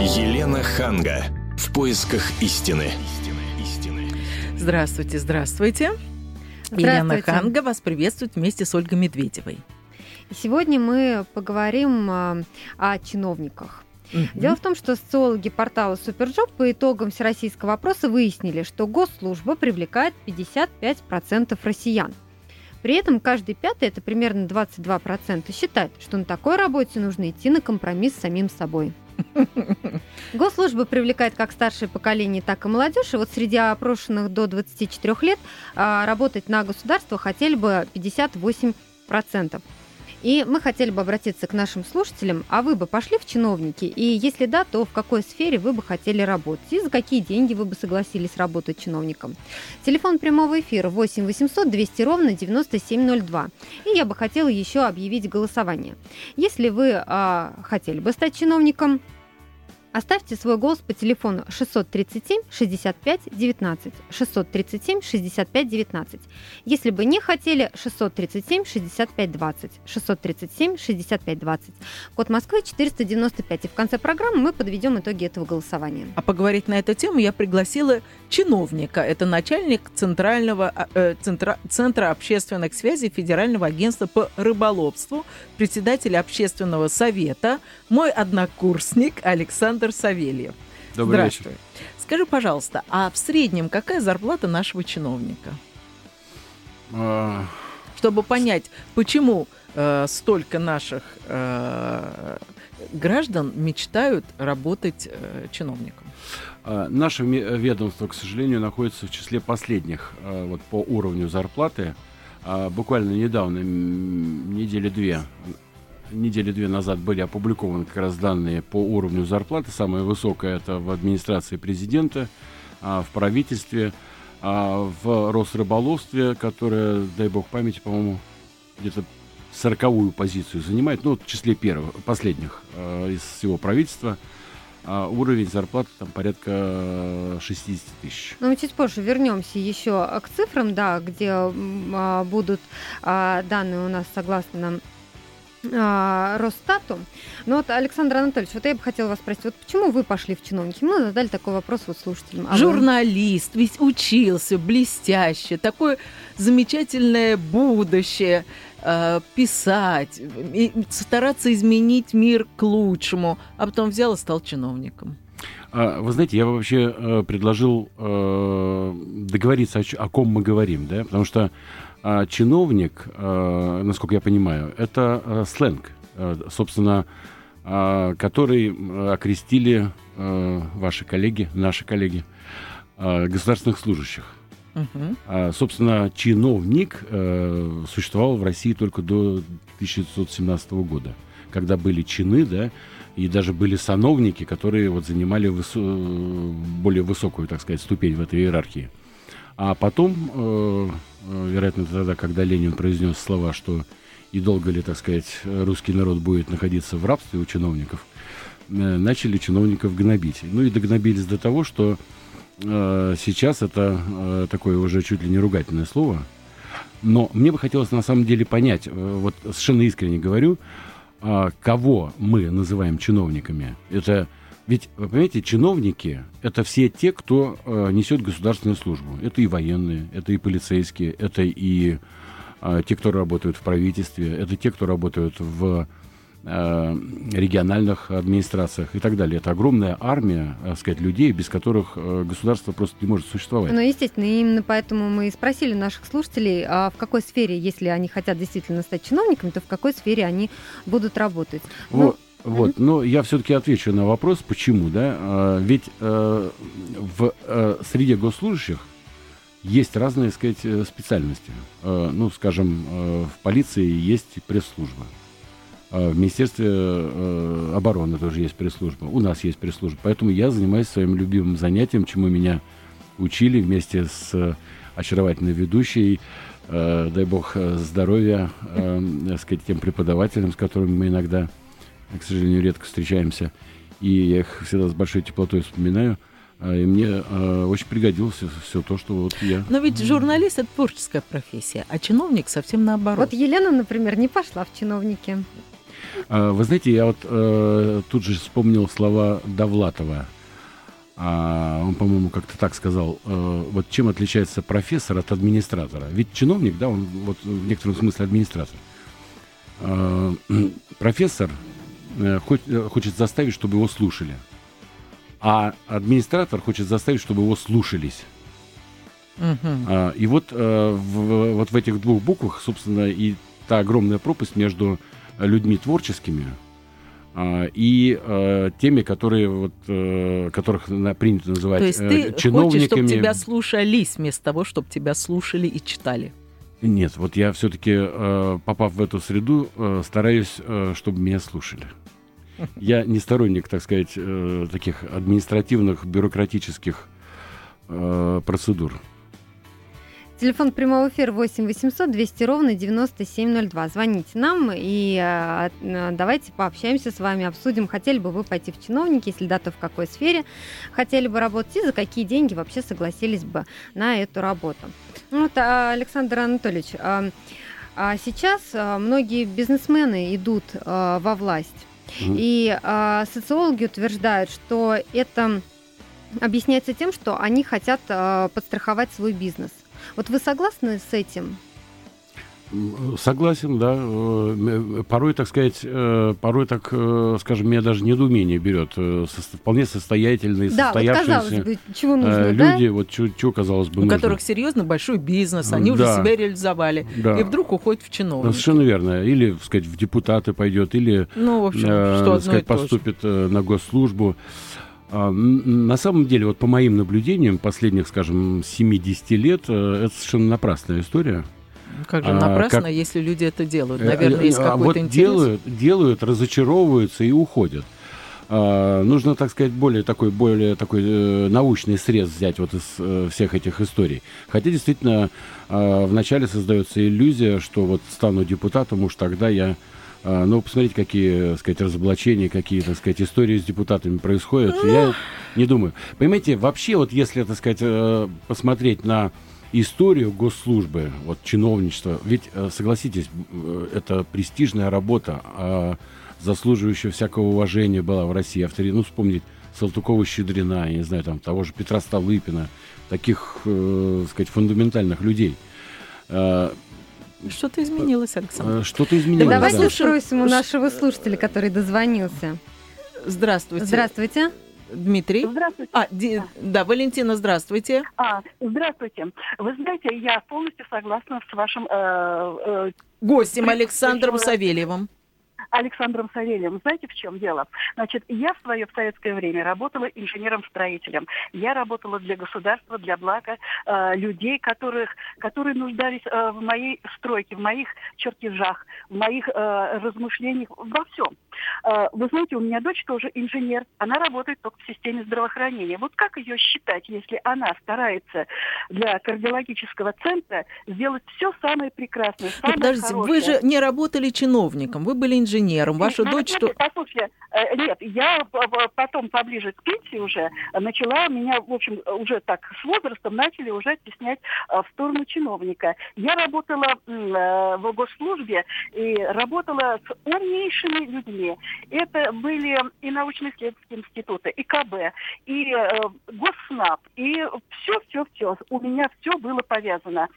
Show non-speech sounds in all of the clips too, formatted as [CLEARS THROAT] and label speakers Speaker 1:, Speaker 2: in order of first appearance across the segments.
Speaker 1: Елена Ханга. В поисках истины.
Speaker 2: Здравствуйте, здравствуйте.
Speaker 3: Здравствуйте.
Speaker 2: Елена Ханга вас приветствует вместе с Ольгой Медведевой.
Speaker 3: Сегодня мы поговорим а, о чиновниках.
Speaker 2: Мгм.
Speaker 3: Дело в том, что социологи портала Суперджоп по итогам всероссийского опроса выяснили, что госслужба привлекает 55% россиян. При этом каждый пятый, это примерно 22%, считает, что на такой работе нужно идти на компромисс с самим собой. [LAUGHS] Госслужба привлекает как старшее поколение, так и молодежь. И вот среди опрошенных до 24 лет а, работать на государство хотели бы 58%. И мы хотели бы обратиться к нашим слушателям. А вы бы пошли в чиновники? И если да, то в какой сфере вы бы хотели работать? И за какие деньги вы бы согласились работать чиновником? Телефон прямого эфира 8 800 200 ровно 9702. И я бы хотела еще объявить голосование. Если вы а, хотели бы стать чиновником, Оставьте свой голос по телефону 637 65 19. 637 65 19. Если бы не хотели, 637 65 20. 637 65 20. Код Москвы 495. И в конце программы мы подведем итоги этого голосования.
Speaker 2: А поговорить на эту тему я пригласила чиновника. Это начальник Центрального, а, э, центра, Центра общественных связей Федерального агентства по рыболовству, председатель общественного совета, мой однокурсник Александр Савельев.
Speaker 4: Добрый
Speaker 2: Здравствуй. Скажи, пожалуйста, а в среднем какая зарплата нашего чиновника?
Speaker 4: А,
Speaker 2: Чтобы понять, почему э, столько наших э, граждан мечтают работать э, чиновником.
Speaker 4: а, Наше ведомство, к сожалению, находится в числе последних а, вот, по уровню зарплаты. А, Буквально недавно, недели две, недели две назад были опубликованы как раз данные по уровню зарплаты. Самая высокая это в администрации президента, а, в правительстве, а, в Росрыболовстве, которое, дай бог памяти, по-моему, где-то сороковую позицию занимает, ну, в числе первых, последних э, из всего правительства. А уровень зарплаты там порядка э, 60 тысяч.
Speaker 3: Но мы чуть позже вернемся еще к цифрам, да, где а, будут а, данные у нас согласно а, Росстату. Но вот, Александр Анатольевич, вот я бы хотела вас спросить, вот почему вы пошли в чиновники? Мы задали такой вопрос вот слушателям. А вы?
Speaker 2: Журналист, ведь учился блестяще, такое замечательное будущее э, писать, и стараться изменить мир к лучшему, а потом взял и стал чиновником.
Speaker 4: А, вы знаете, я вообще э, предложил э, договориться, о ком мы говорим, да, потому что а, чиновник, э, насколько я понимаю, это э, сленг, э, собственно, а, который окрестили э, ваши коллеги, наши коллеги, э, государственных служащих.
Speaker 2: Мгм.
Speaker 4: А, собственно, чиновник э, существовал в России только до 1917 года, когда были чины, да, и даже были сановники, которые вот занимали высо- более высокую, так сказать, ступень в этой иерархии. А потом, э, э, вероятно, тогда, когда Ленин произнес слова, что и долго ли, так сказать, русский народ будет находиться в рабстве у чиновников, э, начали чиновников гнобить. Ну и догнобились до того, что э, сейчас это э, такое уже чуть ли не ругательное слово. Но мне бы хотелось на самом деле понять, э, вот совершенно искренне говорю, а, кого мы называем чиновниками. Это ведь, вы понимаете, чиновники – это все те, кто э, несет государственную службу. Это и военные, это и полицейские, это и э, те, кто работают в правительстве, это те, кто работают в э, региональных администрациях и так далее. Это огромная армия, так сказать, людей, без которых э, государство просто не может существовать.
Speaker 3: Ну, естественно, именно поэтому мы и спросили наших слушателей, а в какой сфере, если они хотят действительно стать чиновниками, то в какой сфере они будут работать. Ну,
Speaker 4: Вот, вот. но я все-таки отвечу на вопрос, почему, да? А, Ведь э, в э, среде госслужащих есть разные, сказать, э, специальности. Э, Ну, скажем, э, в полиции есть пресс-служба. А В Министерстве э, обороны тоже есть пресс-служба. У нас есть пресс-служба. Поэтому я занимаюсь своим любимым занятием, чему меня учили вместе с очаровательной ведущей. Дай бог здоровья, э, так сказать, тем преподавателям, с которыми мы иногда, к сожалению, редко встречаемся. И я их всегда с большой теплотой вспоминаю. А, И мне э, очень пригодилось все то, что вот я...
Speaker 2: Но ведь журналист это творческая профессия, а чиновник совсем наоборот.
Speaker 3: Вот Елена, например, не пошла в чиновники.
Speaker 4: А, Вы знаете, я вот э, тут же вспомнил слова Довлатова. А, он, по-моему, как-то так сказал. э, вот чем отличается профессор от администратора? Ведь чиновник, да, он вот в некотором смысле администратор. [CLEARS THROAT] Профессор э, э, хочет заставить, чтобы его слушали. А администратор хочет заставить, чтобы его слушались. А, И вот, э, в, вот в этих двух буквах, собственно, и та огромная пропасть между людьми творческими а, и э, теми, которые вот, э, которых на- принято называть
Speaker 2: То есть
Speaker 4: э,
Speaker 2: ты хочешь,
Speaker 4: чиновниками.
Speaker 2: чтобы тебя слушались, вместо того, чтобы тебя слушали и читали.
Speaker 4: Нет, вот я все-таки, попав в эту среду, э, стараюсь, э, чтобы меня слушали. [LAUGHS] Я не сторонник, так сказать, э, таких административных, бюрократических э, процедур.
Speaker 3: Телефон прямого эфира 8 800 200 ровно 9702. Звоните нам и э, э, давайте пообщаемся с вами, обсудим, хотели бы вы пойти в чиновники, если да, то в какой сфере хотели бы работать и за какие деньги вообще согласились бы на эту работу. Ну Вот, а, Александр Анатольевич, а, а сейчас а, многие бизнесмены идут а, во власть. И а, социологи утверждают, что это объясняется тем, что они хотят а, подстраховать свой бизнес. Вот вы согласны с этим?
Speaker 4: Согласен, да. Э, м, Порой, так сказать, э, порой, так, э, скажем, меня даже недоумение берет. Э, Вполне состоятельные,
Speaker 3: Да, вот казалось
Speaker 4: состоявшиеся
Speaker 3: бы, чего
Speaker 4: э,
Speaker 3: нужно, да?
Speaker 4: люди, вот что, казалось бы,
Speaker 2: У
Speaker 4: нужно.
Speaker 2: которых серьезно большой бизнес, они уже
Speaker 4: Да.
Speaker 2: себя реализовали.
Speaker 4: Да.
Speaker 2: И вдруг уходят в чиновники.
Speaker 4: Совершенно верно. Или, так сказать, в депутаты пойдет, или
Speaker 2: Ну, в общем,
Speaker 4: э,
Speaker 2: что
Speaker 4: так сказать, поступит э, на госслужбу. На самом деле, вот по моим наблюдениям последних, скажем, 70 лет, э, это совершенно напрасная история.
Speaker 2: Как же
Speaker 4: а,
Speaker 2: напрасно,
Speaker 4: как-
Speaker 2: если люди это делают.
Speaker 4: Э,
Speaker 2: Наверное, есть
Speaker 4: э, а
Speaker 2: какой-то
Speaker 4: вот
Speaker 2: интерес.
Speaker 4: делают, делают, разочаровываются и уходят. А, нужно, так сказать, более такой, более такой э, научный срез взять вот из э, всех этих историй. Хотя действительно э, вначале создается иллюзия, что вот стану депутатом, уж тогда я ну, посмотрите, какие, так сказать, разоблачения, какие, так сказать, истории с депутатами происходят. Я не думаю. Понимаете, вообще, вот если, так сказать, э, посмотреть на историю госслужбы, вот чиновничества, ведь, э, согласитесь, э, это престижная работа, а заслуживающая всякого уважения была в России. Авторитет, ну, вспомнить Салтыкова-Щедрина, я не знаю, там, того же Петра Столыпина, таких, э, сказать, фундаментальных людей. Э,
Speaker 2: Что-то изменилось, Александр.
Speaker 4: э, Что-то изменилось.
Speaker 2: Да,
Speaker 3: Давайте
Speaker 2: да.
Speaker 3: спросим у нашего слушателя, который дозвонился.
Speaker 2: Здравствуйте.
Speaker 3: Здравствуйте.
Speaker 2: Дмитрий.
Speaker 5: Здравствуйте.
Speaker 2: А, Ди- да, Валентина, здравствуйте.
Speaker 5: А, здравствуйте. Вы знаете, я полностью согласна с вашим э, э,
Speaker 2: Гостем Александром Савельевым.
Speaker 5: Александром Савельевым. Знаете, в чем дело? Значит, я в свое в советское время работала инженером-строителем. Я работала для государства, для блага э, людей, которых, которые нуждались э, в моей стройке, в моих чертежах, в моих э, размышлениях, во всем. Э, вы знаете, у меня дочь тоже инженер. Она работает только в системе здравоохранения. Вот как ее считать, если она старается для кардиологического центра сделать все самое прекрасное, самое
Speaker 2: подождите, вы
Speaker 5: хорошее?
Speaker 2: же не работали чиновником, вы были инженером. Ваша
Speaker 5: Ну,
Speaker 2: дочь
Speaker 5: знаете,
Speaker 2: что...
Speaker 5: Послушайте, э, нет, я п- потом поближе к пенсии уже начала, меня, в общем, уже так с возрастом начали уже оттеснять э, в сторону чиновника. Я работала э, в госслужбе и работала с умнейшими людьми. Это были и научно-исследовательские институты, и КБ, и э, Госснаб, и все-все-все. У меня все было повязано.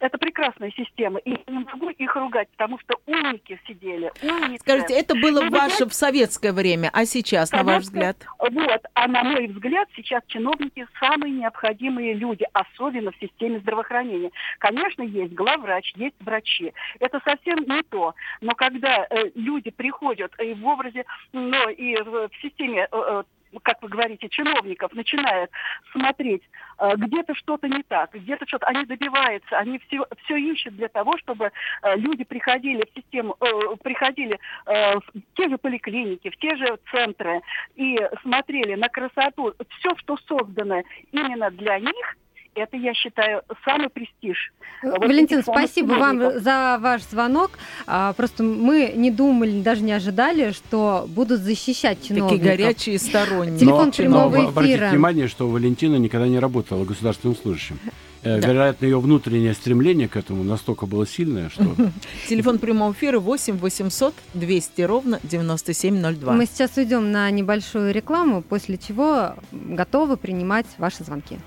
Speaker 5: Это прекрасная система, и я не могу их ругать, потому что умники сидели, умницы.
Speaker 2: Скажите, это было
Speaker 5: Ну,
Speaker 2: ваше в советское время, а сейчас, на ваш взгляд?
Speaker 5: Вот, а на мой взгляд, сейчас чиновники самые необходимые люди, особенно в системе здравоохранения. Конечно, есть главврач, есть врачи. Это совсем не то. Но когда э, люди приходят и в образе, ну, и в, в системе э, э, как вы говорите, чиновников начинают смотреть, э, где-то что-то не так, где-то что-то, они добиваются, они все, все ищут для того, чтобы э, люди приходили в систему, э, приходили в те же поликлиники, в те же центры и смотрели на красоту. Все, что создано именно для них, это, я считаю, самый престиж. Вот
Speaker 3: Валентин, спасибо вам за ваш звонок. А, Просто мы не думали, даже не ожидали, что будут защищать чиновников.
Speaker 2: Такие горячие сторонние.
Speaker 3: Телефон
Speaker 4: Но-
Speaker 3: прямого
Speaker 4: но обратите
Speaker 3: эфира.
Speaker 4: внимание, что Валентина никогда не работала государственным служащим. Э,
Speaker 2: Да.
Speaker 4: Вероятно, ее внутреннее стремление к этому настолько было сильное, что... [LAUGHS]
Speaker 2: Телефон прямого эфира 8 800 200 ровно 9702.
Speaker 3: Мы сейчас уйдем на небольшую рекламу, после чего готовы принимать ваши звонки.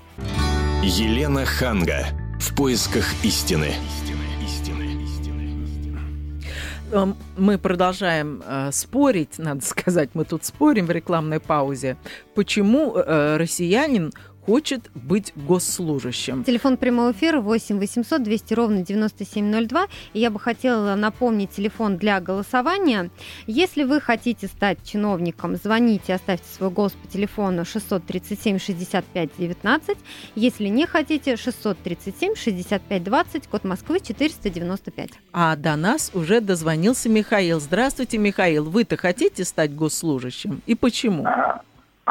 Speaker 1: Елена Ханга. В поисках истины.
Speaker 2: Эм, Мы продолжаем э, спорить, надо [LAUGHS] сказать, мы тут спорим в рекламной паузе, почему э, россиянин хочет быть госслужащим.
Speaker 3: Телефон прямого эфира 8 800 200 ровно 9702. И я бы хотела напомнить телефон для голосования. Если вы хотите стать чиновником, звоните, оставьте свой голос по телефону 637 65 19. Если не хотите, 637 65 20, код Москвы 495.
Speaker 2: А до нас уже дозвонился Михаил. Здравствуйте, Михаил. Вы-то хотите стать госслужащим? И почему?
Speaker 6: А, а,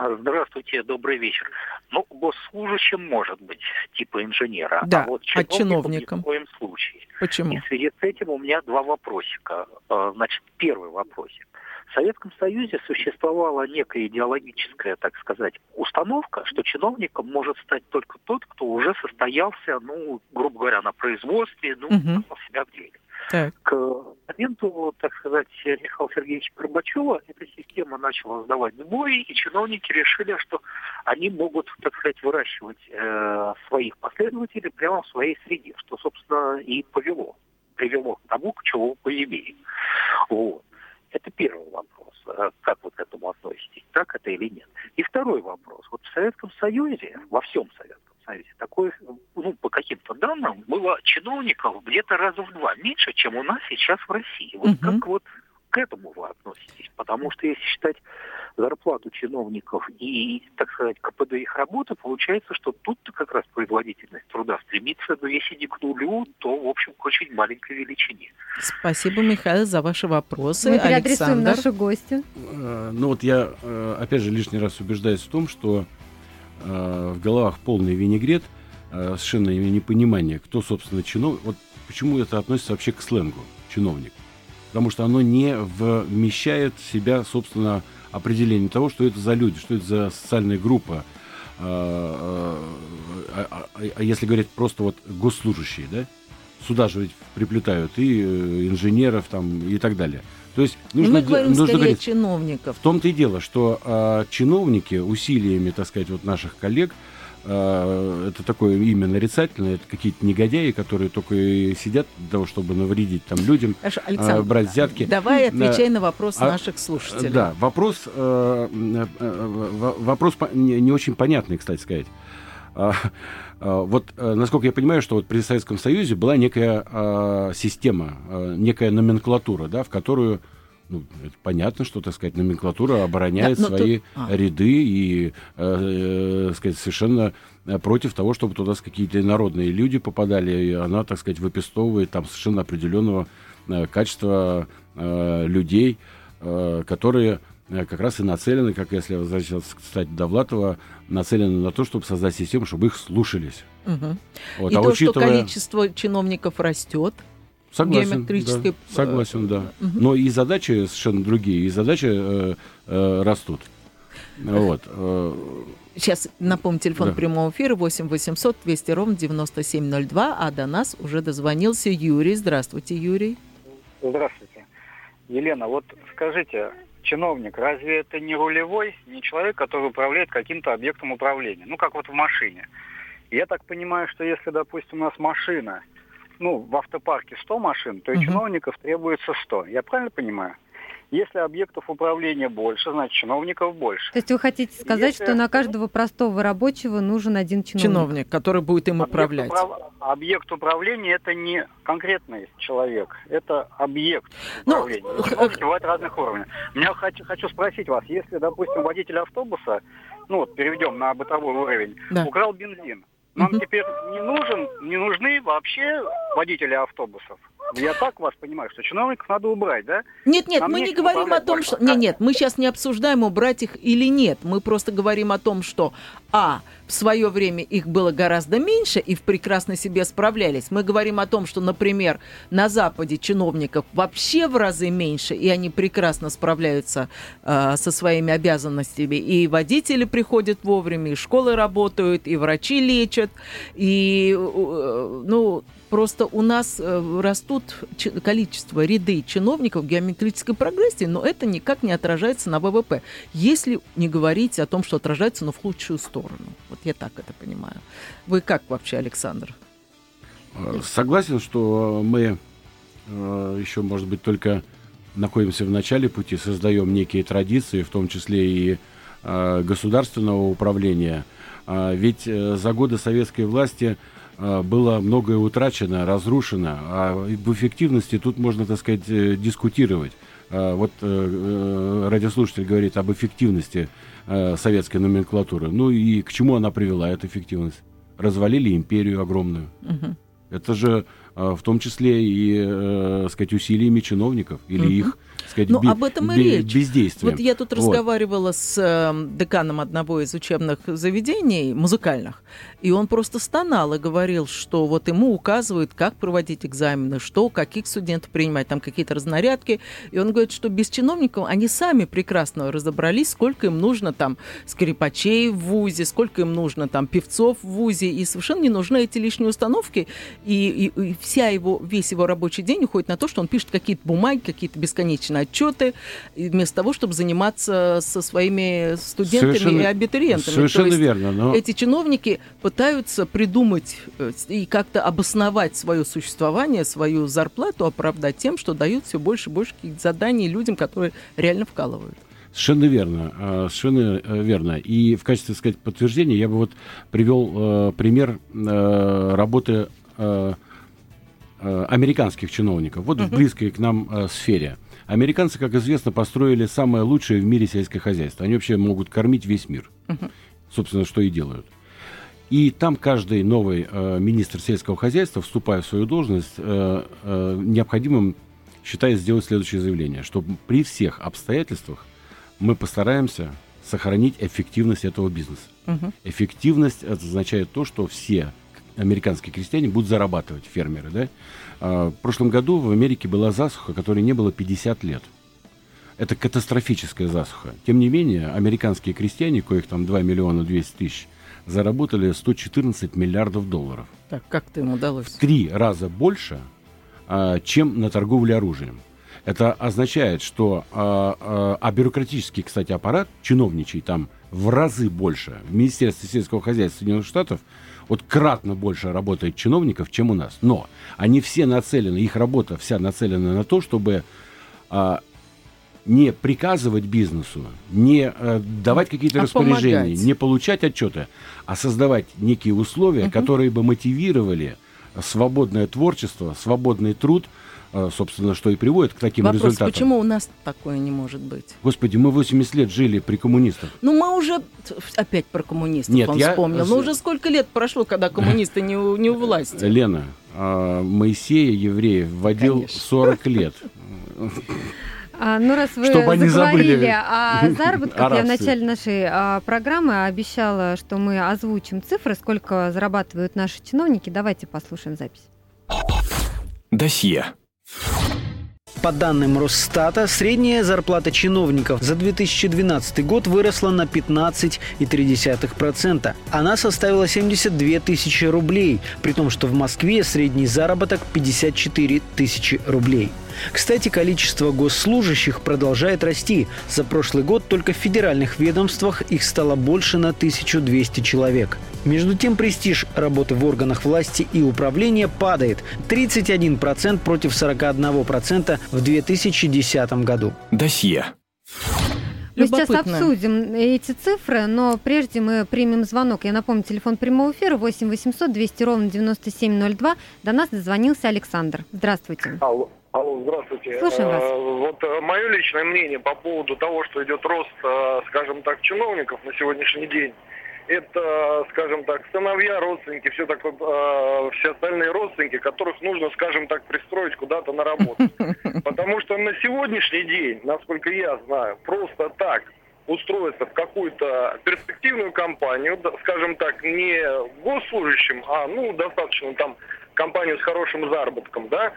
Speaker 6: Здравствуйте, добрый вечер. Ну, госслужащим может быть, типа инженера,
Speaker 2: Да,
Speaker 6: а вот
Speaker 2: а
Speaker 6: чиновником
Speaker 2: чиновником?
Speaker 6: ни в коем случае.
Speaker 2: Почему?
Speaker 6: И в связи с этим у меня два вопросика. А, Значит, первый вопросик. В Советском Союзе существовала некая идеологическая, так сказать, установка, что чиновником может стать только тот, кто уже состоялся, ну, грубо говоря, на производстве, ну, показал себя в деле. К моменту, так сказать, Михаила Сергеевича Горбачева эта система начала сдавать сбои, и чиновники решили, что они могут, так сказать, выращивать э, своих последователей прямо в своей среде, что, собственно, и повело, привело к тому, к чему имеем. Вот. Это первый вопрос. Э, Как вы к этому относитесь? Так это или нет? И второй вопрос. Вот в Советском Союзе, во всем Советском Союзе, такое, ну, по каким-то данным, было чиновников где-то раза в два меньше, чем у нас сейчас в России. Вот
Speaker 2: Мгм.
Speaker 6: как вот к этому вы относитесь? Потому что если считать зарплату чиновников и, так сказать, КПД их работы, получается, что тут-то как раз производительность труда стремится, но если не к нулю, то, в общем, к очень маленькой величине.
Speaker 2: Спасибо, Михаил, за ваши вопросы.
Speaker 3: Мы переадресуем
Speaker 2: Александр.
Speaker 3: нашу гостью.
Speaker 4: Э, Ну вот я, э, опять же, лишний раз убеждаюсь в том, что э, в головах полный винегрет, э, совершенно непонимание, кто, собственно, чиновник. Вот почему это относится вообще к сленгу чиновник. Потому что оно не вмещает в себя, собственно, определение того, что это за люди, что это за социальная группа. Э, э, А, а- а если говорить просто вот госслужащие, да? Сюда же ведь приплетают и инженеров там и так далее. То есть
Speaker 2: Ну,
Speaker 4: нужно,
Speaker 2: мы говорим
Speaker 4: нужно
Speaker 2: скорее
Speaker 4: говорить,
Speaker 2: чиновников.
Speaker 4: в том-то и дело, что а, чиновники усилиями, так сказать, вот наших коллег, а, это такое имя нарицательное, это какие-то негодяи, которые только и сидят для того, чтобы навредить там людям,
Speaker 2: Александр,
Speaker 4: брать взятки.
Speaker 2: давай
Speaker 4: Да.
Speaker 2: отвечай на вопрос
Speaker 4: А,
Speaker 2: наших слушателей.
Speaker 4: Да, вопрос, э, э, э, вопрос не, не очень понятный, кстати сказать. А, вот, э, насколько я понимаю, что вот при Советском Союзе была некая а, система, а, некая номенклатура, да, в которую, ну, это понятно, что, так сказать, номенклатура обороняет
Speaker 2: Да,
Speaker 4: свои
Speaker 2: тут- а.
Speaker 4: ряды и, э, э, сказать, совершенно э, против того, чтобы туда какие-то народные люди попадали, и она, так сказать, выпестовывает там совершенно определенного э, качества э, людей, э, которые э, как раз и нацелены, как если возвращаться, кстати, Довлатова, нацелены на то, чтобы создать систему, чтобы их слушались.
Speaker 2: Мгм.
Speaker 4: Вот,
Speaker 2: И
Speaker 4: а
Speaker 2: то,
Speaker 4: учитывая...
Speaker 2: что количество чиновников растет,
Speaker 4: Согласен,
Speaker 2: геометрической,
Speaker 4: да, согласен, да.
Speaker 2: э, мгм.
Speaker 4: Но и задачи совершенно другие, и задачи э, э, растут. Вот. э,
Speaker 2: Сейчас напомню, телефон
Speaker 4: Да.
Speaker 2: прямого эфира 8 800 200 ровно 9702, а до нас уже дозвонился Юрий. Здравствуйте, Юрий.
Speaker 7: Здравствуйте. Елена, вот скажите, чиновник, разве это не рулевой, не человек, который управляет каким-то объектом управления? Ну, как вот в машине. Я так понимаю, что если, допустим, у нас машина, ну, в автопарке 100 машин, то и
Speaker 2: Мгм.
Speaker 7: чиновников требуется 100. Я правильно понимаю? Если объектов управления больше, значит, чиновников больше.
Speaker 3: То есть вы хотите сказать,
Speaker 7: Если-
Speaker 3: что на каждого простого рабочего нужен один чиновник?
Speaker 2: Чиновник, который будет им
Speaker 7: Объект
Speaker 2: управлять.
Speaker 7: управ- Объект управления это не конкретный человек, это объект
Speaker 2: Ну,
Speaker 7: управления. Чиновники бывают разных уровней. Меня хочу, хочу спросить вас, если, допустим, водитель автобуса, ну вот переведем на бытовой уровень,
Speaker 2: Да.
Speaker 7: украл бензин, нам
Speaker 2: Мгм.
Speaker 7: теперь не нужен, не нужны вообще водители автобусов. Я так вас понимаю, что чиновников надо убрать, да?
Speaker 2: Нет, нет,
Speaker 7: Нам
Speaker 2: мы не говорим о том, что... Нет, нет, мы сейчас не обсуждаем, убрать их или нет. Мы просто говорим о том, что, а, в свое время их было гораздо меньше и в прекрасно себе справлялись. Мы говорим о том, что, например, на Западе чиновников вообще в разы меньше, и они прекрасно справляются э, со своими обязанностями. И водители приходят вовремя, и школы работают, и врачи лечат, и, э, ну, Просто у нас э, растут количество, ряды чиновников в геометрической прогрессии, но это никак не отражается на ВВП. Если не говорить о том, что отражается, но в худшую сторону. Вот я так это понимаю. Вы как вообще, Александр?
Speaker 4: Э, Согласен, что мы э, еще, может быть, только находимся в начале пути, создаем некие традиции, в том числе и государственного управления. А Ведь за годы советской власти было многое утрачено, разрушено, а в эффективности тут можно, так сказать, э, дискутировать. Вот э, э, радиослушатель говорит об эффективности э, советской номенклатуры. Ну и к чему она привела, эта эффективность? Развалили империю огромную.
Speaker 2: Мгм.
Speaker 4: Это же э, в том числе и, э, сказать, усилиями чиновников или
Speaker 2: Мгм.
Speaker 4: их, сказать,
Speaker 2: Ну, об этом и речь.
Speaker 4: бездействием.
Speaker 2: Вот я тут
Speaker 4: Вот.
Speaker 2: разговаривала с э, деканом одного из учебных заведений, музыкальных, и он просто стонал и говорил, что вот ему указывают, как проводить экзамены, что, каких студентов принимать, там какие-то разнарядки. И он говорит, что без чиновников они сами прекрасно разобрались, сколько им нужно там скрипачей в ВУЗе, сколько им нужно там певцов в ВУЗе, и совершенно не нужны эти лишние установки. И, и- и вся его, весь его рабочий день уходит на то, что он пишет какие-то бумаги, какие-то бесконечные отчеты, вместо того, чтобы заниматься со своими студентами
Speaker 4: Совершенно-
Speaker 2: и абитуриентами.
Speaker 4: Совершенно
Speaker 2: есть
Speaker 4: верно. Но
Speaker 2: Эти чиновники пытаются придумать э, и как-то обосновать свое существование, свою зарплату, оправдать тем, что дают все больше и больше каких-то заданий людям, которые реально вкалывают.
Speaker 4: Совершенно верно, э, совершенно э, верно. И в качестве, так сказать, подтверждения я бы вот привел э, пример э, работы э, э, американских чиновников. Вот в
Speaker 2: Мгм.
Speaker 4: близкой к нам э, сфере. Американцы, как известно, построили самое лучшее в мире сельское хозяйство. Они вообще могут кормить весь мир.
Speaker 2: Мгм.
Speaker 4: Собственно, что и делают. И там каждый новый э, министр сельского хозяйства, вступая в свою должность, э, э, необходимым считает сделать следующее заявление, что при всех обстоятельствах мы постараемся сохранить эффективность этого бизнеса.
Speaker 2: Мгм.
Speaker 4: Эффективность это означает то, что все американские крестьяне будут зарабатывать, фермеры. Да? А, В прошлом году в Америке была засуха, которой не было 50 лет. Это катастрофическая засуха. Тем не менее, американские крестьяне, коих там 2 миллиона 200 тысяч, заработали 114 миллиардов долларов.
Speaker 2: Так, как-то им удалось.
Speaker 4: В три раза больше, а, чем на торговле оружием. Это означает, что а, а, а бюрократический, кстати, аппарат, чиновничий там в разы больше. В Министерстве сельского хозяйства Соединенных Штатов вот кратно больше работает чиновников, чем у нас. Но они все нацелены, их работа вся нацелена на то, чтобы а, не приказывать бизнесу, не э, давать какие-то
Speaker 2: А
Speaker 4: распоряжения,
Speaker 2: помогать.
Speaker 4: не получать отчеты, а создавать некие условия,
Speaker 2: Мгм.
Speaker 4: которые бы мотивировали свободное творчество, свободный труд, собственно, что и приводит к таким
Speaker 2: Вопрос,
Speaker 4: результатам.
Speaker 2: почему у нас такое не может быть?
Speaker 4: Господи, мы 80 лет жили при коммунистах.
Speaker 2: Ну, мы уже... Опять про коммунистов
Speaker 4: Нет,
Speaker 2: он
Speaker 4: я-
Speaker 2: вспомнил. Но уже сколько лет прошло, когда коммунисты не у, не у власти?
Speaker 4: Лена, а, Моисея евреев вводил
Speaker 2: Конечно.
Speaker 4: 40 лет.
Speaker 3: А, ну, раз вы
Speaker 4: Чтобы они
Speaker 3: заговорили [LAUGHS] о заработках, я в начале нашей а, программы обещала, что мы озвучим цифры, сколько зарабатывают наши чиновники. Давайте послушаем запись.
Speaker 1: Досье.
Speaker 8: По данным Росстата, средняя зарплата чиновников за 2012 год выросла на 15,3%. Она составила 72 тысячи рублей, при том, что в Москве средний заработок 54 тысячи рублей. Кстати, количество госслужащих продолжает расти. За прошлый год только в федеральных ведомствах их стало больше на 1200 человек. Между тем, престиж работы в органах власти и управления падает. 31% против 41% в 2010 году.
Speaker 1: Досье.
Speaker 3: Мы сейчас обсудим эти цифры, но прежде мы примем звонок. Я напомню, телефон прямого эфира 8 800 200 ровно 9702. До нас дозвонился Александр. Здравствуйте.
Speaker 6: Алло, алло, здравствуйте.
Speaker 3: Слушаем вас.
Speaker 6: Э, Вот мое личное мнение по поводу того, что идет рост, э, скажем так, чиновников на сегодняшний день.
Speaker 9: Это, скажем так, сыновья, родственники, все такое, э, все остальные родственники, которых нужно, скажем так, пристроить куда-то на работу. [LAUGHS] Потому что на сегодняшний день, насколько я знаю, просто так устроиться в какую-то перспективную компанию, скажем так, не госслужащим, а, ну, достаточно там компанию с хорошим заработком, да,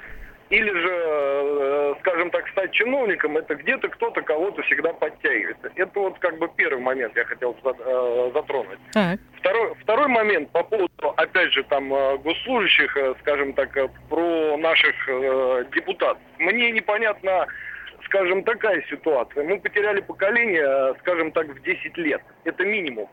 Speaker 9: или же, э, скажем так, стать чиновником, это где-то кто-то кого-то всегда подтягивается. Это вот как бы первый момент я хотел э, затронуть. Так. Второй, второй момент по поводу, опять же, там, э, госслужащих, скажем так, про наших депутатов. Мне непонятно, скажем, такая ситуация. Мы потеряли поколение, скажем так, в 10 лет. Это минимум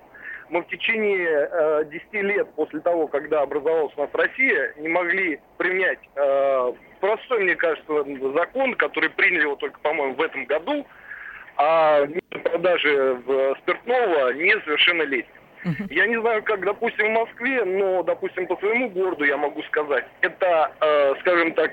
Speaker 9: мы в течение э, 10 лет после того, когда образовалась у нас Россия, не могли принять э, простой, мне кажется, закон, который приняли его только, по-моему, в этом году, о продаже спиртного несовершеннолетним. Я не знаю, как, допустим, в Москве, но, допустим, по своему городу я могу сказать, это, э, скажем так,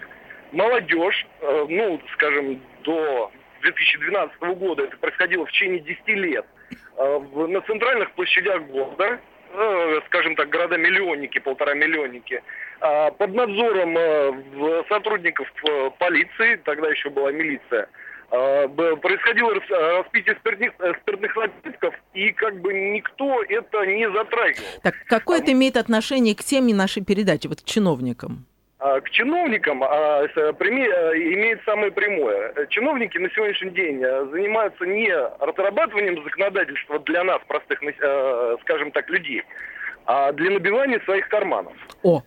Speaker 9: молодежь, э, ну, скажем, до 2012 года, это происходило в течение 10 лет, э, в, на центральных площадях города, э, скажем так, города-миллионники, полтора-миллионники, э, под надзором э, сотрудников э, полиции, тогда еще была милиция, э, происходило распитие спиртных, э, спиртных напитков, и как бы никто это не затрагивал.
Speaker 2: Так, какое а, это имеет отношение к теме нашей передачи, вот к чиновникам?
Speaker 9: А, к чиновникам а, имеет самое прямое. Чиновники на сегодняшний день занимаются не разрабатыванием законодательства для нас, простых, скажем так, людей, а для набивания своих карманов.
Speaker 2: О,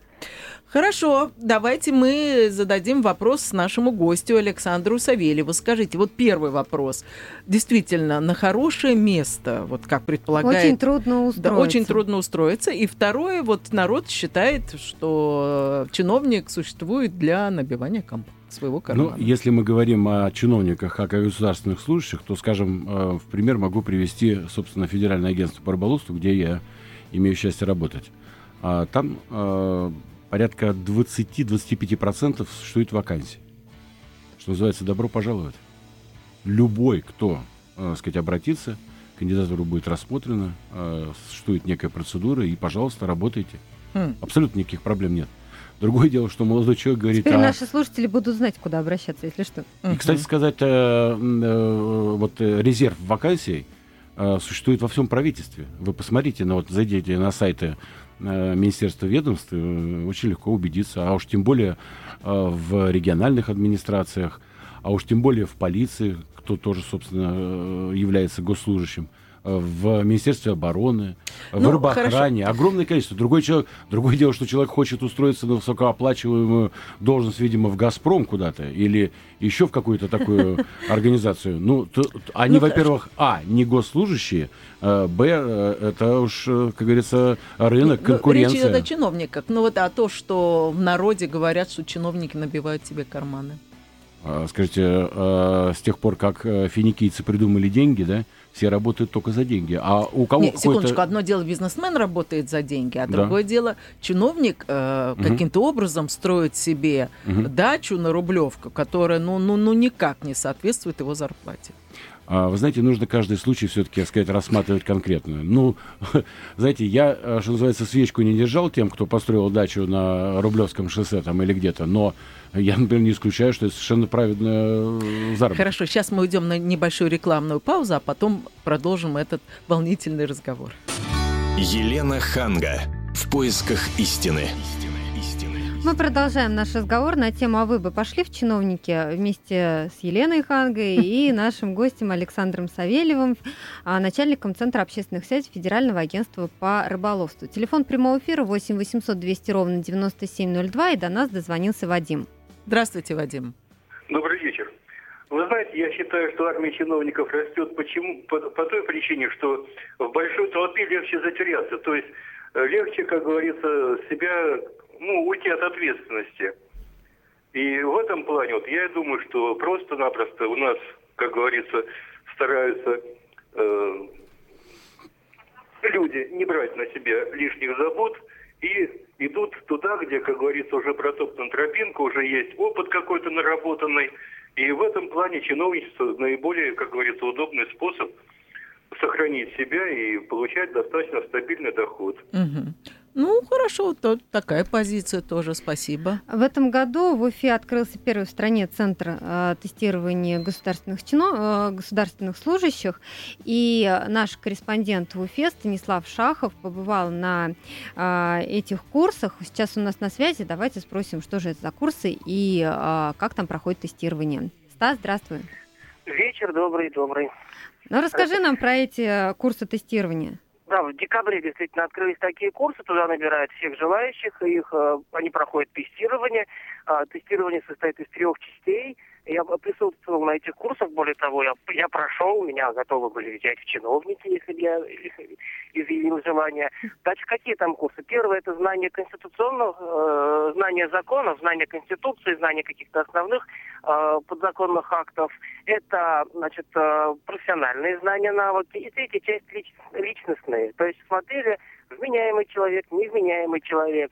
Speaker 2: Хорошо, давайте мы зададим вопрос нашему гостю Александру Савельеву. Скажите, вот первый вопрос. Действительно, на хорошее место, вот как предполагает...
Speaker 3: Очень трудно устроиться.
Speaker 2: Да, очень трудно устроиться. И второе, вот народ считает, что чиновник существует для набивания комп своего ну, кармана.
Speaker 4: Ну, если мы говорим о чиновниках, как о государственных служащих, то, скажем, э, в пример могу привести, собственно, Федеральное агентство по рыболовству, где я имею счастье работать. А там э, порядка 20-25% существует вакансий. Что называется, добро пожаловать. Любой, кто, э, сказать, обратится, кандидатура будет рассмотрена, э, существует некая процедура, и, пожалуйста, работайте. Хм. Абсолютно никаких проблем нет. Другое дело, что молодой человек говорит...
Speaker 3: Теперь а... наши слушатели будут знать, куда обращаться, если что.
Speaker 4: И, кстати сказать, э, э, вот э, резерв вакансий э, существует во всем правительстве. Вы посмотрите, ну, вот зайдите на сайты министерства ведомств э, очень легко убедиться, а уж тем более э, в региональных администрациях, а уж тем более в полиции, кто тоже, собственно, является госслужащим в Министерстве обороны, ну, в рыбоохране. Хорошо. Огромное количество. Другой человек, другое дело, что человек хочет устроиться на высокооплачиваемую должность, видимо, в «Газпром» куда-то или еще в какую-то такую [LAUGHS] организацию. Ну, то, они, ну, во-первых, а, не госслужащие, а, б, э, это уж, э, как говорится, рынок, ну, конкуренция.
Speaker 2: Речь идет о чиновниках. Ну вот а то, что в народе говорят, что чиновники набивают себе карманы.
Speaker 4: А, скажите, а, с тех пор, как э, финикийцы придумали деньги, да, все работают только за деньги. А у кого Нет,
Speaker 2: секундочку, одно дело бизнесмен работает за деньги, а да. другое дело чиновник э, угу. каким-то образом строит себе угу. дачу на Рублевку, которая ну, ну, ну никак не соответствует его зарплате.
Speaker 4: А, вы знаете, нужно каждый случай все-таки, сказать, рассматривать конкретно. Ну, [LAUGHS] знаете, я, э, что называется, свечку не держал тем, кто построил дачу на Рублевском шоссе там или где-то, но я, например, не исключаю, что это совершенно праведная э, заработок.
Speaker 2: Хорошо, сейчас мы уйдем на небольшую рекламную паузу, а потом продолжим этот волнительный разговор.
Speaker 1: Елена Ханга. В поисках истины.
Speaker 3: Мы продолжаем наш разговор на тему «А вы бы пошли в чиновники» вместе с Еленой Хангой и [LAUGHS] нашим гостем Александром Савельевым, а, начальником Центра общественных связей Федерального агентства по рыболовству. Телефон прямого эфира 8 800 200 ровно 9702, и до нас дозвонился Вадим.
Speaker 2: Здравствуйте, Вадим.
Speaker 10: Добрый вечер. Вы знаете, я считаю, что армия чиновников растет почему? По, по той причине, что в большой толпе легче затеряться. То есть э, легче, как говорится, себя ну, уйти от ответственности. И в этом плане, вот я думаю, что просто-напросто у нас, как говорится, стараются э, люди не брать на себя лишних забот и идут туда, где, как говорится, уже протоптана тропинка, уже есть опыт какой-то наработанный. И в этом плане чиновничество наиболее, как говорится, удобный способ сохранить себя и получать достаточно стабильный доход.
Speaker 2: Мгм. Ну, хорошо, то такая позиция тоже, спасибо.
Speaker 3: В этом году в Уфе открылся первый в стране центр э, тестирования государственных, чино, э, государственных служащих. И наш корреспондент в Уфе Станислав Шахов побывал на э, этих курсах. Сейчас у нас на связи. Давайте спросим, что же это за курсы и э, как там проходит тестирование. Стас, здравствуй.
Speaker 11: Вечер добрый, добрый.
Speaker 3: Ну, расскажи нам про эти курсы тестирования.
Speaker 11: Да, в декабре действительно открылись такие курсы, туда набирают всех желающих, их, э, они проходят тестирование. А, Тестирование состоит из трех частей. Я присутствовал на этих курсах, более того, я, я прошел, меня готовы были взять в чиновники, если бы я изъявил желание. Дальше какие там курсы? Первое это знание конституционных, э, знание законов, знание конституции, знание каких-то основных э, подзаконных актов. Это, значит, э, профессиональные знания, навыки. И третья часть лич, личностные. То есть смотрели вменяемый человек, невменяемый человек.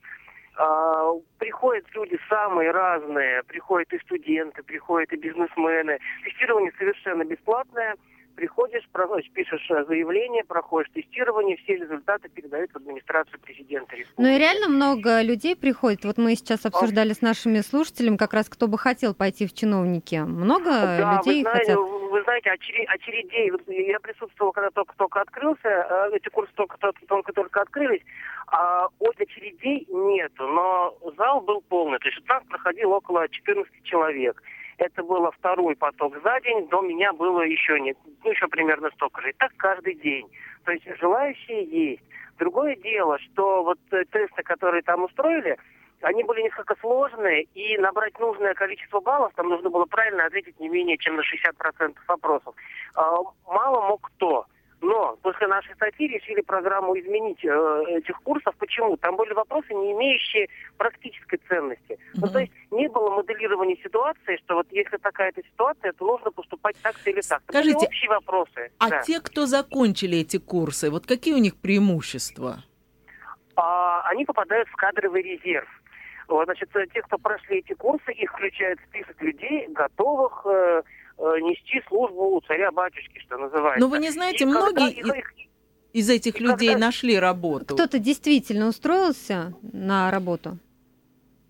Speaker 11: А, приходят люди самые разные, приходят и студенты, приходят и бизнесмены. Тестирование совершенно бесплатное. Приходишь, про- пишешь э, заявление, проходишь тестирование, все результаты передают в администрацию президента республики.
Speaker 3: Ну и реально много людей приходит. Вот мы сейчас обсуждали с нашими слушателями, как раз кто бы хотел пойти в чиновники. Много
Speaker 11: Да,
Speaker 3: людей
Speaker 11: вы знаете,
Speaker 3: хотят.
Speaker 11: вы знаете, очередей, очередей, я присутствовал, когда только-только открылся, э, эти курсы только-только открылись, а очередей нету, но зал был полный, то есть нас проходило около 14 человек. Это было второй поток за день, до меня было еще нет, ну еще примерно столько же. И так каждый день. То есть желающие есть. Другое дело, что вот э, тесты, которые там устроили, они были несколько сложные, и набрать нужное количество баллов, там нужно было правильно ответить не менее чем на 60% вопросов. А, Мало мог кто. Но после нашей статьи решили программу изменить э, этих курсов. Почему? Там были вопросы, не имеющие практической ценности. Ну, то есть не было моделирования ситуации, что вот если такая-то ситуация, то нужно поступать так-то или так. Это
Speaker 2: Скажите,
Speaker 11: общие вопросы.
Speaker 2: А
Speaker 11: да.
Speaker 2: те, кто закончили эти курсы, вот какие у них преимущества?
Speaker 11: а, они попадают в кадровый резерв. Значит, те, кто прошли эти курсы, их включают в список людей, готовых э, нести службу у царя-батюшки, что называется.
Speaker 2: Но вы не знаете,
Speaker 11: И когда
Speaker 2: многие
Speaker 11: их-
Speaker 2: Из этих
Speaker 11: И
Speaker 2: людей
Speaker 11: когда-
Speaker 2: нашли работу.
Speaker 3: Кто-то действительно устроился на работу?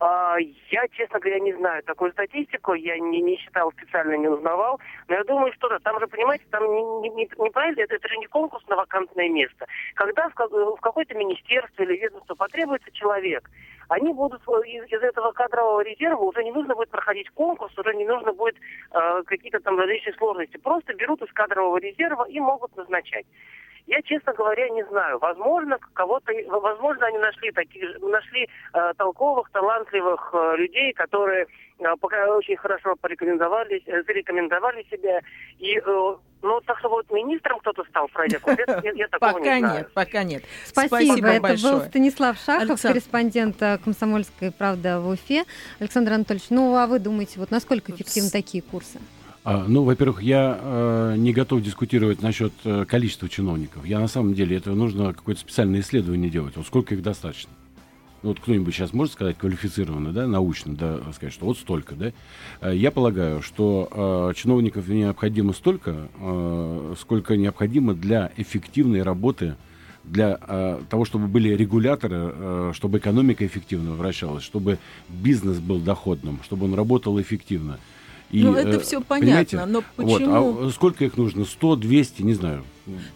Speaker 11: А, я, честно говоря, не знаю такую статистику, я не, не считал специально, не узнавал, но я думаю, что да, там же, понимаете, там не, не- не- неправильно, это, это же не конкурс на вакантное место. Когда в, в какое-то министерство или ведомство потребуется человек, они будут из, из этого кадрового резерва, уже не нужно будет проходить конкурс, уже не нужно будет э, какие-то там различные сложности, просто берут из кадрового резерва и могут назначать. Я, честно говоря, не знаю. Возможно, кого-то, возможно, они нашли таких, нашли э, толковых, талантливых э, людей, которые пока очень хорошо порекомендовали, э, зарекомендовали себя. И, э, ну, так что вот министром кто-то стал, пройдя курс, я, я- я такого
Speaker 2: Пока
Speaker 11: не знаю.
Speaker 2: нет, пока нет.
Speaker 3: Спасибо. Это
Speaker 2: большое.
Speaker 3: был Станислав Шахов,
Speaker 2: Александр.
Speaker 3: корреспондент э, «Комсомольской правды» в Уфе. Александр Анатольевич, ну а вы думаете, вот насколько эффективны такие курсы?
Speaker 4: А, ну, во-первых, я э, не готов дискутировать насчет э, количества чиновников. Я на самом деле это нужно какое-то специальное исследование делать. Вот сколько их достаточно? Вот кто-нибудь сейчас может сказать квалифицированно, да, научно, да, сказать, что вот столько, да? Э, Я полагаю, что э, чиновников необходимо столько, э, сколько необходимо для эффективной работы, для э, того, чтобы были регуляторы, э, чтобы экономика эффективно вращалась, чтобы бизнес был доходным, чтобы он работал эффективно. И,
Speaker 2: Ну, это
Speaker 4: э, понимаете?
Speaker 2: понятно, но
Speaker 4: Вот,
Speaker 2: почему-
Speaker 4: а сколько их нужно? 100, 200, не знаю.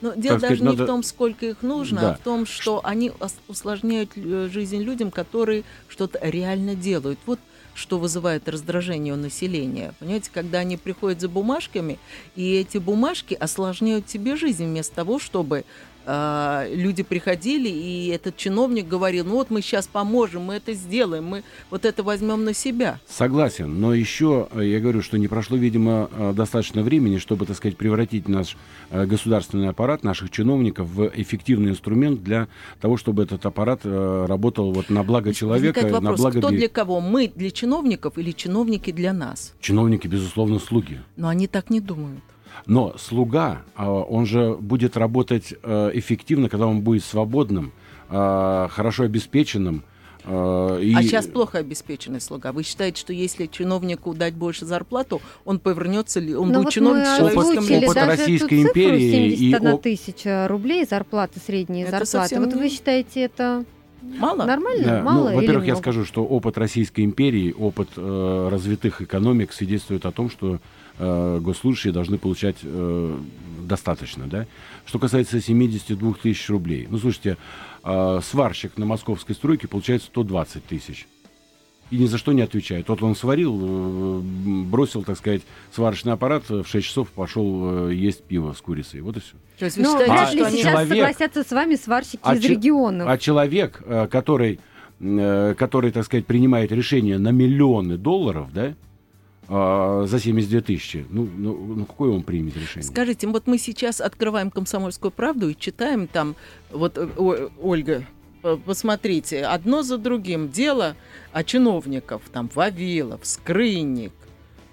Speaker 2: Но дело
Speaker 4: сказать,
Speaker 2: даже не
Speaker 4: надо-
Speaker 2: в том, сколько их нужно,
Speaker 4: Да.
Speaker 2: а в том, что они усложняют э, жизнь людям, которые что-то реально делают. Вот что вызывает раздражение у населения. Понимаете, когда они приходят за бумажками, и эти бумажки осложняют тебе жизнь вместо того, чтобы а, люди приходили, и этот чиновник говорил, ну вот мы сейчас поможем, мы это сделаем, мы вот это возьмем на себя.
Speaker 4: Согласен, но еще э, я говорю, что не прошло, видимо, э, достаточно времени, чтобы, так сказать, превратить наш э, государственный аппарат, наших чиновников в эффективный инструмент для того, чтобы этот аппарат э, работал вот на благо человека,
Speaker 2: Возникает
Speaker 4: на
Speaker 2: вопрос,
Speaker 4: благо
Speaker 2: кто для кого? Мы для чиновников или чиновники для нас?
Speaker 4: чиновники, безусловно, слуги.
Speaker 2: Но они так не думают.
Speaker 4: Но слуга, а, он же будет работать э, эффективно, когда он будет свободным, э, хорошо обеспеченным, Э, и-
Speaker 2: А сейчас плохо обеспеченный слуга. Вы считаете, что если чиновнику дать больше зарплату, он повернется ли, он
Speaker 3: Ну
Speaker 2: будет
Speaker 3: вот
Speaker 2: чиновник с человеческим
Speaker 4: опыт
Speaker 3: даже
Speaker 4: Российской империи и
Speaker 3: 71
Speaker 4: оп-
Speaker 3: тысяча рублей зарплаты, средние
Speaker 2: Это
Speaker 3: зарплаты.
Speaker 2: совсем
Speaker 3: Вот вы считаете это
Speaker 2: Мало?
Speaker 3: нормально,
Speaker 4: Да,
Speaker 3: мало
Speaker 4: ну, во-первых, я скажу, что опыт Российской империи, опыт э, развитых экономик свидетельствует о том, что э, госслужащие должны получать э, достаточно, да. Что касается 72 тысяч рублей, ну, слушайте, э, сварщик на московской стройке получает 120 тысяч. И ни за что не отвечает. Вот он сварил, э, бросил, так сказать, сварочный аппарат, в 6 часов пошел э, есть пиво с курицей. Вот и все.
Speaker 2: То есть вы
Speaker 3: Ну,
Speaker 2: считаете,
Speaker 3: вряд
Speaker 4: А
Speaker 3: ли
Speaker 2: что они...
Speaker 3: сейчас
Speaker 4: человек-
Speaker 3: согласятся с вами сварщики
Speaker 4: А
Speaker 3: из регионов.
Speaker 4: А человек, э, который, который, так сказать, принимает решение на миллионы долларов, да, а, за 72 тысячи, ну, ну, ну, какое он примет решение?
Speaker 2: Скажите, вот мы сейчас открываем «Комсомольскую правду» и читаем там, вот, э, о- Ольга, п- посмотрите, одно за другим дело о чиновников, там, Вавилов, Скрынник,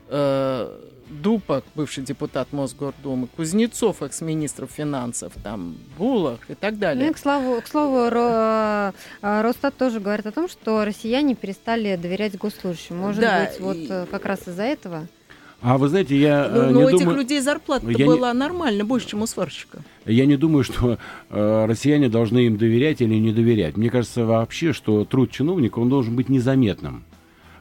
Speaker 2: э, Дупак, бывший депутат Мосгордумы, Кузнецов, экс-министр финансов, там, Булах и так
Speaker 3: Ну
Speaker 2: далее.
Speaker 3: и, к, слову, к слову, Ро- э, Росстат тоже говорит о том, что россияне перестали доверять госслужащим. Может
Speaker 2: Да,
Speaker 3: быть, вот
Speaker 2: и-
Speaker 3: э, как раз из-за этого?
Speaker 4: А вы знаете, я
Speaker 2: Ну,
Speaker 4: э,
Speaker 2: но
Speaker 4: не
Speaker 2: у этих
Speaker 4: думаю,
Speaker 2: людей зарплата
Speaker 4: я не-
Speaker 2: была нормально, больше, чем у сварщика.
Speaker 4: я не думаю, что э, россияне должны им доверять или не доверять. Мне кажется вообще, что труд чиновника он должен быть незаметным.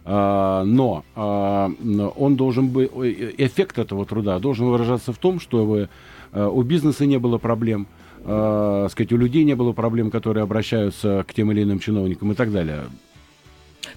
Speaker 4: А, но а, он должен быть ой, эффект этого труда должен выражаться в том, чтобы э, у бизнеса не было проблем, э, сказать, у людей не было проблем, которые обращаются к тем или иным чиновникам и так далее.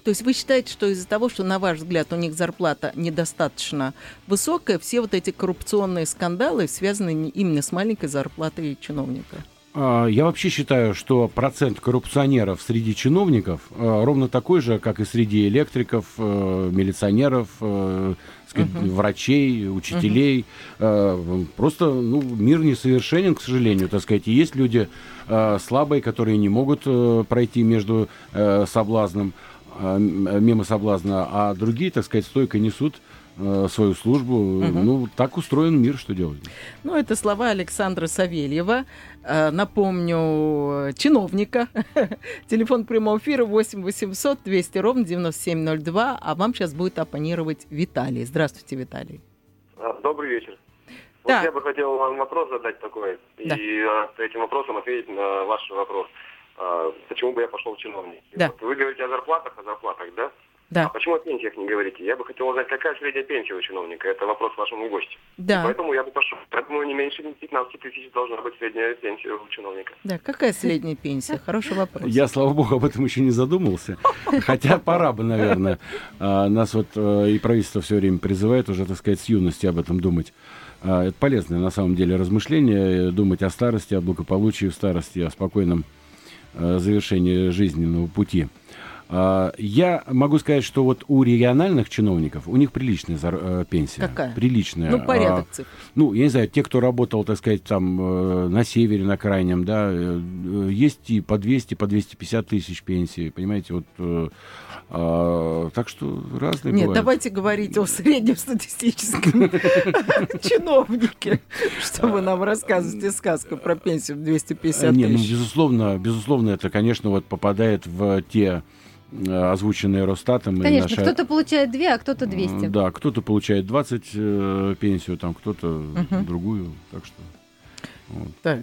Speaker 2: То есть вы считаете, что из-за того, что, на ваш взгляд, у них зарплата недостаточно высокая, все вот эти коррупционные скандалы связаны именно с маленькой зарплатой чиновника?
Speaker 4: А, Я вообще считаю, что процент коррупционеров среди чиновников э, ровно такой же, как и среди электриков, э, милиционеров, э, сказать, врачей, учителей. Э, Просто ну, мир несовершенен, к сожалению, так сказать. И есть люди слабые, которые не могут э, пройти между соблазном, мимо соблазна, а другие, так сказать, стойко несут свою службу. Ну, так устроен мир, что делать.
Speaker 2: Ну, это слова Александра Савельева. Э, Напомню, э, чиновника. [LAUGHS] Телефон прямого эфира 8 800 200 ровно 9702. А вам сейчас будет оппонировать Виталий. Здравствуйте, Виталий.
Speaker 12: А, Добрый вечер.
Speaker 2: Да.
Speaker 12: Вот я бы хотел вам вопрос задать такой,
Speaker 2: Да.
Speaker 12: и а, с этим вопросом ответить на ваш вопрос. А, почему бы я пошел в чиновник?
Speaker 2: Да.
Speaker 12: Вот вы говорите о зарплатах, о зарплатах, да?
Speaker 2: Да.
Speaker 12: А почему о пенсиях не говорите? Я бы хотел узнать, какая средняя пенсия у чиновника. Это вопрос вашему гостю.
Speaker 2: Да.
Speaker 12: Поэтому я бы пошел. Я думаю, не меньше 15 тысяч должна быть средняя пенсия у чиновника.
Speaker 2: Да, какая средняя пенсия? Хороший вопрос.
Speaker 4: Я, слава богу, об этом еще не задумался. Хотя пора бы, наверное. А, Нас вот э, и правительство все время призывает уже, так сказать, с юности об этом думать. А, Это полезное, на самом деле, размышление, э, думать о старости, о благополучии в старости, о спокойном э, завершении жизненного пути. А, Я могу сказать, что вот у региональных чиновников, у них приличная зар- э, пенсия.
Speaker 2: Какая?
Speaker 4: Приличная.
Speaker 2: Ну, порядок
Speaker 4: А,
Speaker 2: цифр.
Speaker 4: ну, я не знаю, те, кто работал, так сказать, там э, на севере, на крайнем, да, э, есть и по 200, по 250 тысяч пенсии, понимаете, вот. а, так что разные
Speaker 2: Нет,
Speaker 4: бывают.
Speaker 2: давайте говорить о среднестатистическом [LAUGHS] чиновнике. Что вы нам рассказываете сказку про пенсию в 250
Speaker 4: Э, Не, ну,
Speaker 2: тысяч?
Speaker 4: безусловно, безусловно, это, конечно, вот попадает в те озвученные Росстатом. и
Speaker 3: Конечно,
Speaker 4: наша-
Speaker 3: кто-то получает 2, а кто-то 200.
Speaker 4: М, Да, кто-то получает 20 э, пенсию, там кто-то другую, так что... вот.
Speaker 2: Так.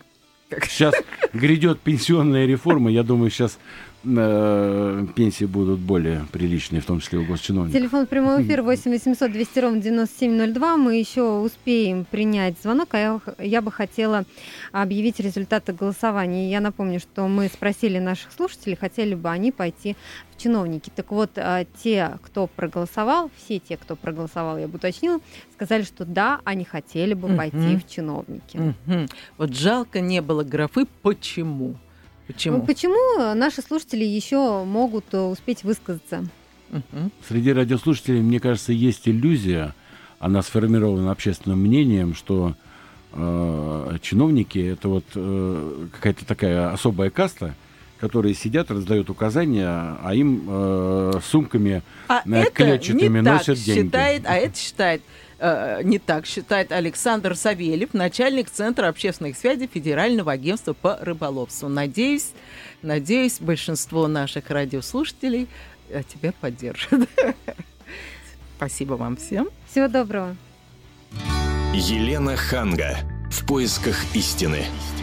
Speaker 4: Сейчас грядет пенсионная реформа, я думаю, сейчас э, пенсии будут более приличные, в том числе у госчиновников.
Speaker 3: Телефон прямого эфира 8 800 200 ровно 9702. Мы еще успеем принять звонок, а я, я бы хотела объявить результаты голосования. Я напомню, что мы спросили наших слушателей, хотели бы они пойти в чиновники. Так вот, а, те, кто проголосовал, все те, кто проголосовал, я бы уточнила, сказали, что да, они хотели бы пойти в чиновники.
Speaker 2: Вот жалко не было графы «почему». Почему?
Speaker 3: Ну, Почему наши слушатели еще могут э, успеть высказаться?
Speaker 2: Мгм.
Speaker 4: Среди радиослушателей, мне кажется, есть иллюзия, она сформирована общественным мнением, что э, чиновники это вот э, какая-то такая особая каста, которые сидят, раздают указания, а им э, сумками
Speaker 2: А
Speaker 4: э,
Speaker 2: это
Speaker 4: клетчатыми
Speaker 2: не так
Speaker 4: носят деньги.
Speaker 2: считает, а это считает э, не так считает Александр Савельев, начальник Центра общественных связей Федерального агентства по рыболовству. Надеюсь, надеюсь, большинство наших радиослушателей э, тебя поддержит. [LAUGHS] Спасибо вам всем.
Speaker 3: Всего доброго.
Speaker 1: Елена Ханга. В поисках истины. истины.